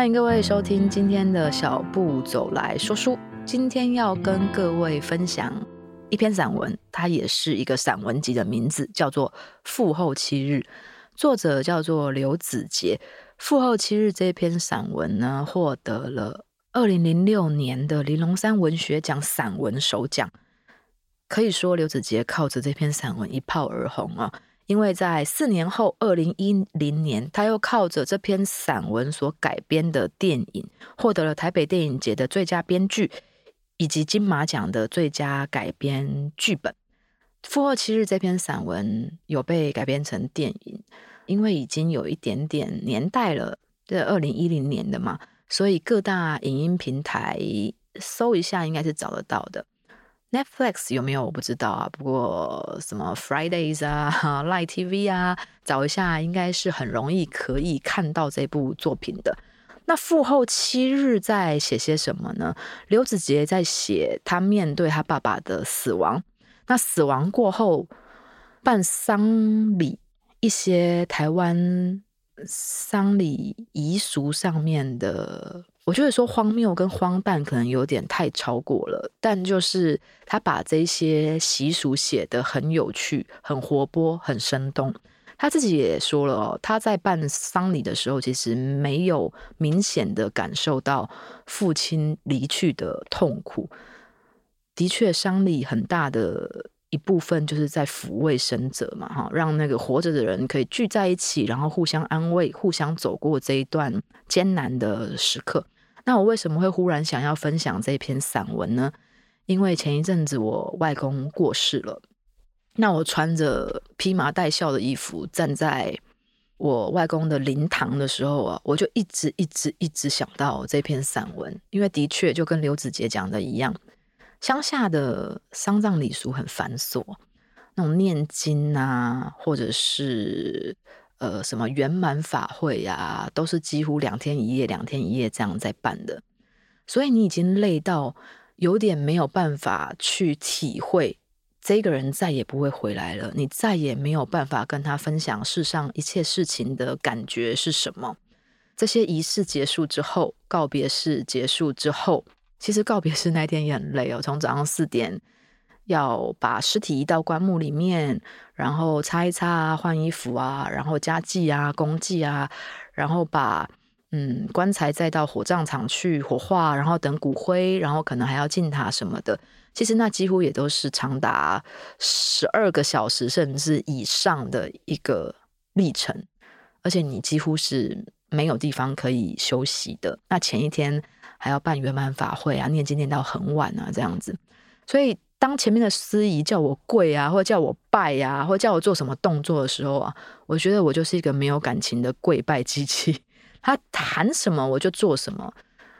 欢迎各位收听今天的小步走来说书。今天要跟各位分享一篇散文，它也是一个散文集的名字，叫做《父后七日》，作者叫做刘子杰。《父后七日》这篇散文呢，获得了二零零六年的玲珑山文学奖散文首奖。可以说，刘子杰靠着这篇散文一炮而红啊。因为在四年后，二零一零年，他又靠着这篇散文所改编的电影，获得了台北电影节的最佳编剧，以及金马奖的最佳改编剧本。《父后七日》这篇散文有被改编成电影，因为已经有一点点年代了，这二零一零年的嘛，所以各大影音平台搜一下，应该是找得到的。Netflix 有没有我不知道啊，不过什么 Fridays 啊、Line TV 啊，找一下应该是很容易可以看到这部作品的。那父后七日在写些什么呢？刘子杰在写他面对他爸爸的死亡，那死亡过后办丧礼，一些台湾丧礼遗俗上面的。我觉得说荒谬跟荒诞可能有点太超过了，但就是他把这些习俗写得很有趣、很活泼、很生动。他自己也说了哦，他在办丧礼的时候，其实没有明显的感受到父亲离去的痛苦。的确，丧礼很大的。一部分就是在抚慰生者嘛，哈，让那个活着的人可以聚在一起，然后互相安慰，互相走过这一段艰难的时刻。那我为什么会忽然想要分享这篇散文呢？因为前一阵子我外公过世了，那我穿着披麻戴孝的衣服站在我外公的灵堂的时候啊，我就一直一直一直想到这篇散文，因为的确就跟刘子杰讲的一样。乡下的丧葬礼俗很繁琐，那种念经啊，或者是呃什么圆满法会呀、啊，都是几乎两天一夜、两天一夜这样在办的。所以你已经累到有点没有办法去体会这个人再也不会回来了，你再也没有办法跟他分享世上一切事情的感觉是什么。这些仪式结束之后，告别式结束之后。其实告别式那天也很累哦，从早上四点要把尸体移到棺木里面，然后擦一擦啊，换衣服啊，然后加祭啊、公祭啊，然后把嗯棺材再到火葬场去火化，然后等骨灰，然后可能还要进塔什么的。其实那几乎也都是长达十二个小时甚至以上的一个历程，而且你几乎是没有地方可以休息的。那前一天。还要办圆满法会啊，念经念到很晚啊，这样子。所以当前面的司仪叫我跪啊，或者叫我拜呀、啊，或叫我做什么动作的时候啊，我觉得我就是一个没有感情的跪拜机器。他喊什么我就做什么。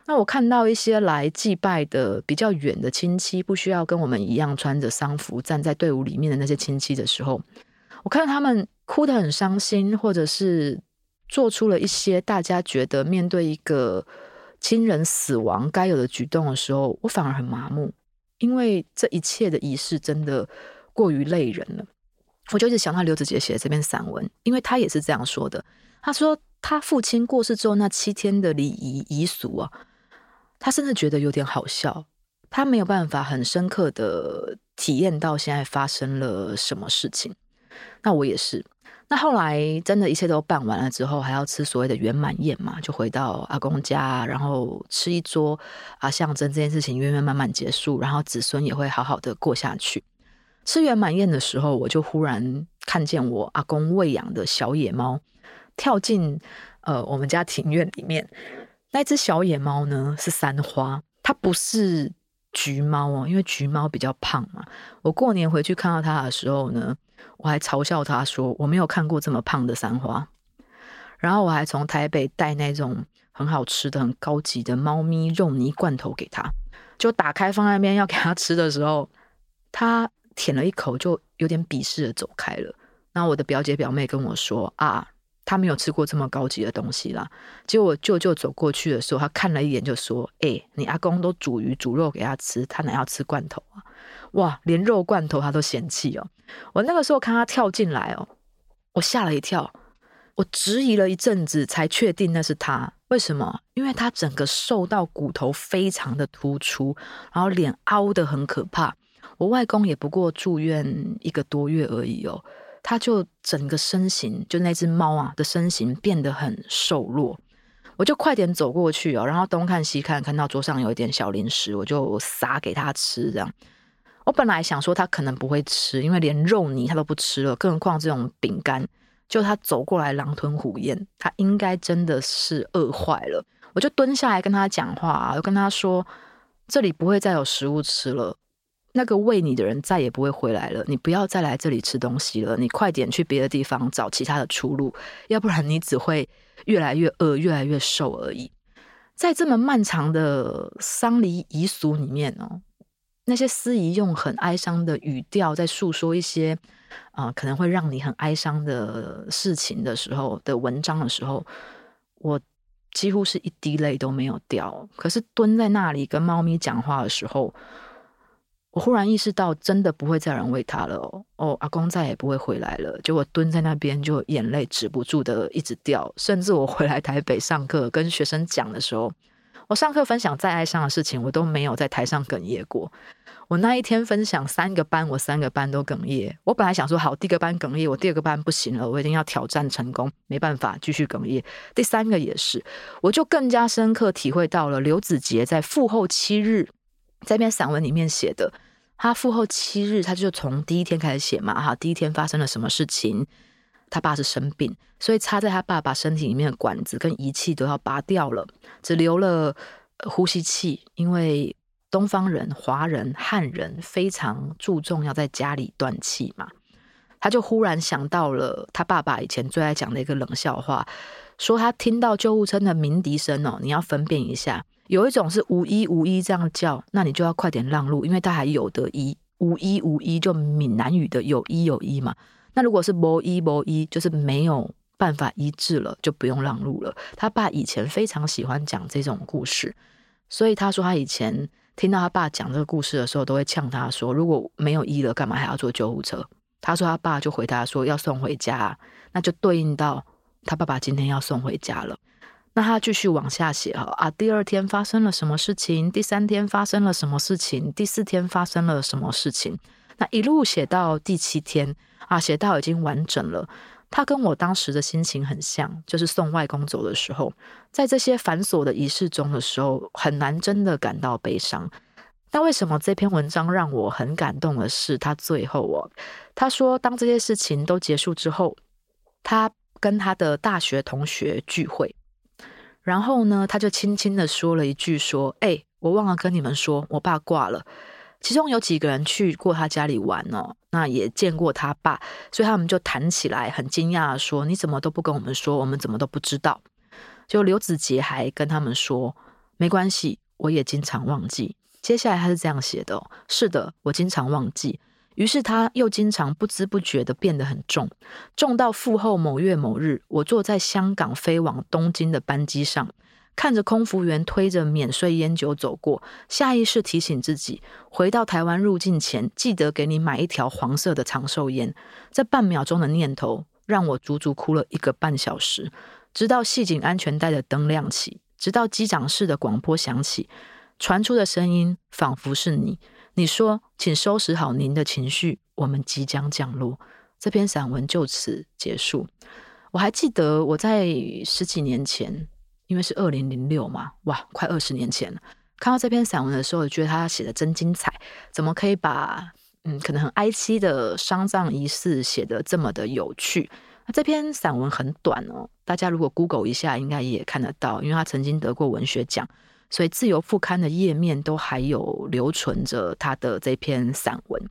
那我看到一些来祭拜的比较远的亲戚，不需要跟我们一样穿着丧服站在队伍里面的那些亲戚的时候，我看到他们哭得很伤心，或者是做出了一些大家觉得面对一个。亲人死亡该有的举动的时候，我反而很麻木，因为这一切的仪式真的过于累人了。我就一直想到刘子杰写的这篇散文，因为他也是这样说的。他说他父亲过世之后那七天的礼仪仪俗啊，他甚至觉得有点好笑，他没有办法很深刻的体验到现在发生了什么事情。那我也是。那后来真的一切都办完了之后，还要吃所谓的圆满宴嘛，就回到阿公家，然后吃一桌啊，象征这件事情圆圆满满结束，然后子孙也会好好的过下去。吃圆满宴的时候，我就忽然看见我阿公喂养的小野猫跳进呃我们家庭院里面。那只小野猫呢是三花，它不是橘猫哦，因为橘猫比较胖嘛。我过年回去看到它的时候呢。我还嘲笑他说：“我没有看过这么胖的三花。”然后我还从台北带那种很好吃的、很高级的猫咪肉泥罐头给他，就打开放在那边要给他吃的时候，他舔了一口，就有点鄙视的走开了。然后我的表姐表妹跟我说：“啊，他没有吃过这么高级的东西啦。”结果我舅舅走过去的时候，他看了一眼就说：“哎、你阿公都煮鱼煮肉给他吃，他哪要吃罐头啊？”哇，连肉罐头他都嫌弃哦！我那个时候看他跳进来哦，我吓了一跳，我质疑了一阵子，才确定那是他。为什么？因为他整个瘦到骨头非常的突出，然后脸凹得很可怕。我外公也不过住院一个多月而已哦，他就整个身形，就那只猫啊的身形变得很瘦弱。我就快点走过去哦，然后东看西看，看到桌上有一点小零食，我就撒给他吃。这样，我本来想说他可能不会吃，因为连肉泥他都不吃了，更何况这种饼干。就他走过来狼吞虎咽，他应该真的是饿坏了。我就蹲下来跟他讲话，我跟他说：“这里不会再有食物吃了，那个喂你的人再也不会回来了。你不要再来这里吃东西了，你快点去别的地方找其他的出路，要不然你只会。”越来越饿，越来越瘦而已。在这么漫长的丧礼遗俗里面哦，那些司仪用很哀伤的语调在诉说一些啊、可能会让你很哀伤的事情的时候的文章的时候，我几乎是一滴泪都没有掉。可是蹲在那里跟猫咪讲话的时候。我忽然意识到，真的不会再有人喂他了哦。哦，阿公再也不会回来了。结果蹲在那边，就眼泪止不住的一直掉。甚至我回来台北上课，跟学生讲的时候，我上课分享再爱上的事情，我都没有在台上哽咽过。我那一天分享三个班，我三个班都哽咽。我本来想说，好，第一个班哽咽，我第二个班不行了，我一定要挑战成功。没办法，继续哽咽。第三个也是，我就更加深刻体会到了刘子杰在父后七日。在一篇散文里面写的，他父后七日，他就从第一天开始写嘛，哈，第一天发生了什么事情？他爸是生病，所以插在他爸爸身体里面的管子跟仪器都要拔掉了，只留了呼吸器，因为东方人、华人、汉人非常注重要在家里断气嘛。他就忽然想到了他爸爸以前最爱讲的一个冷笑话，说他听到救护车的鸣笛声哦，你要分辨一下。有一种是无依无依这样叫，那你就要快点让路，因为他还有得医。无依无依就闽南语的有医有医嘛。那如果是无依无依，就是没有办法医治了，就不用让路了。他爸以前非常喜欢讲这种故事，所以他说他以前听到他爸讲这个故事的时候，都会呛他说：如果没有医了，干嘛还要坐救护车？他说他爸就回答说要送回家，那就对应到他爸爸今天要送回家了。那他继续往下写哈啊，第二天发生了什么事情？第三天发生了什么事情？第四天发生了什么事情？那一路写到第七天啊，写到已经完整了。他跟我当时的心情很像，就是送外公走的时候，在这些繁琐的仪式中的时候，很难真的感到悲伤。但为什么这篇文章让我很感动的是，他最后哦，他说当这些事情都结束之后，他跟他的大学同学聚会。然后呢，他就轻轻的说了一句：“说，哎，我忘了跟你们说，我爸挂了。”其中有几个人去过他家里玩哦，那也见过他爸，所以他们就谈起来，很惊讶的说：“你怎么都不跟我们说？我们怎么都不知道？”就刘子杰还跟他们说：“没关系，我也经常忘记。”接下来他是这样写的：“是的，我经常忘记。”于是他又经常不知不觉地变得很重，重到父后某月某日，我坐在香港飞往东京的班机上，看着空服员推着免税烟酒走过，下意识提醒自己，回到台湾入境前记得给你买一条黄色的长寿烟。这半秒钟的念头让我足足哭了一个半小时，直到系紧安全带的灯亮起，直到机长室的广播响起，传出的声音仿佛是你。你说，请收拾好您的情绪，我们即将降落。这篇散文就此结束。我还记得我在十几年前，因为是二零零六嘛，哇，快二十年前了。看到这篇散文的时候，觉得他写的真精彩。怎么可以把嗯，可能很哀戚的丧葬仪式写得这么的有趣？那这篇散文很短哦，大家如果 Google 一下，应该也看得到，因为他曾经得过文学奖。所以自由副刊的页面都还有留存着他的这篇散文，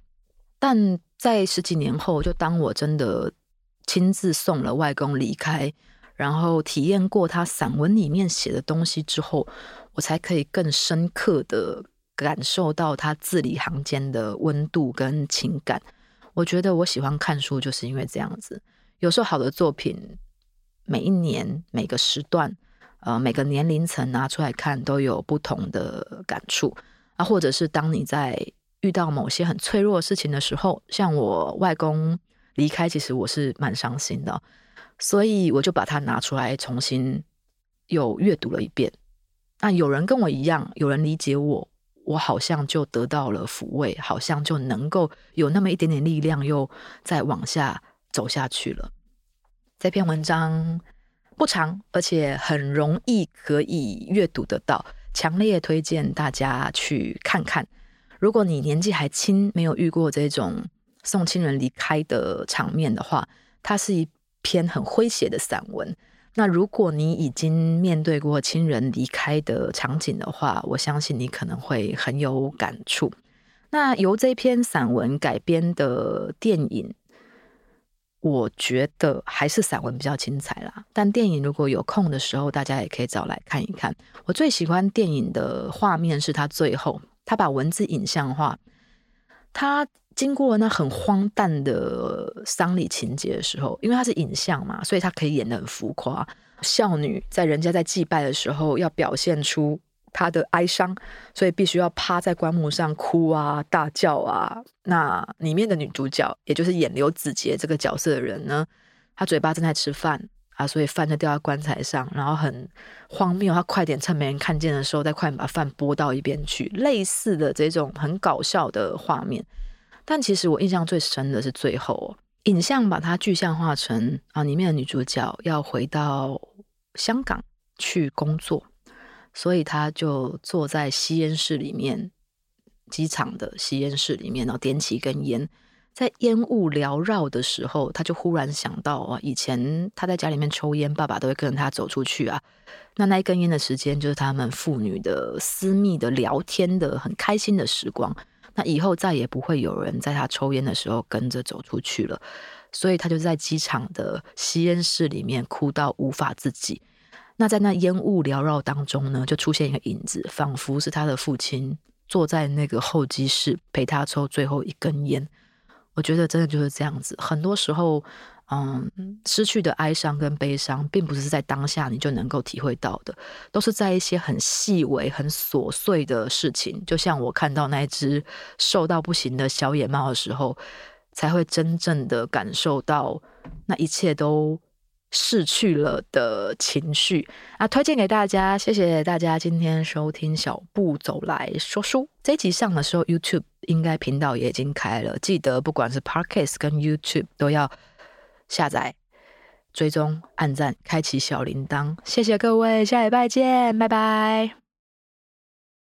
但在十几年后，就当我真的亲自送了外公离开，然后体验过他散文里面写的东西之后，我才可以更深刻的感受到他字里行间的温度跟情感。我觉得我喜欢看书，就是因为这样子。有时候好的作品，每一年每个时段。呃，每个年龄层拿出来看都有不同的感触啊，或者是当你在遇到某些很脆弱的事情的时候，像我外公离开，其实我是蛮伤心的，所以我就把它拿出来重新又阅读了一遍。那有人跟我一样，有人理解我，我好像就得到了抚慰，好像就能够有那么一点点力量，又再往下走下去了。这篇文章不长，而且很容易可以阅读得到，强烈推荐大家去看看。如果你年纪还轻，没有遇过这种送亲人离开的场面的话，它是一篇很诙谐的散文。那如果你已经面对过亲人离开的场景的话，我相信你可能会很有感触。那由这篇散文改编的电影，我觉得还是散文比较精彩啦。但电影如果有空的时候，大家也可以找来看一看。我最喜欢电影的画面是他最后，他把文字影像化，他。经过那很荒诞的丧礼情节的时候，因为它是影像嘛，所以他可以演得很浮夸。孝女在人家在祭拜的时候，要表现出他的哀伤，所以必须要趴在棺木上哭啊、大叫啊。那里面的女主角，也就是演刘子杰这个角色的人呢，她嘴巴正在吃饭啊，所以饭就掉在棺材上，然后很荒谬。她快点趁没人看见的时候，再快点把饭拨到一边去。类似的这种很搞笑的画面。但其实我印象最深的是最后，哦影像把它具象化成啊，里面的女主角要回到香港去工作，所以他就坐在吸烟室里面，机场的吸烟室里面，然后点起一根烟，在烟雾缭绕的时候，他就忽然想到啊，以前他在家里面抽烟，爸爸都会跟着他走出去啊，那那一根烟的时间就是他们父女的私密的聊天的很开心的时光。那以后再也不会有人在他抽烟的时候跟着走出去了，所以他就在机场的吸烟室里面哭到无法自己。那在那烟雾缭绕当中呢，就出现一个影子，仿佛是他的父亲坐在那个候机室陪他抽最后一根烟。我觉得真的就是这样子，很多时候。嗯，失去的哀伤跟悲伤，并不是在当下你就能够体会到的，都是在一些很细微、很琐碎的事情。就像我看到那只瘦到不行的小野猫的时候，才会真正的感受到那一切都逝去了的情绪啊！推荐给大家，谢谢大家今天收听小步走来说书。这一集上的时候，YouTube 应该频道也已经开了，记得不管是 Podcast 跟 YouTube 都要。下载、追踪、按赞、开启小铃铛，谢谢各位，下礼拜见，拜拜。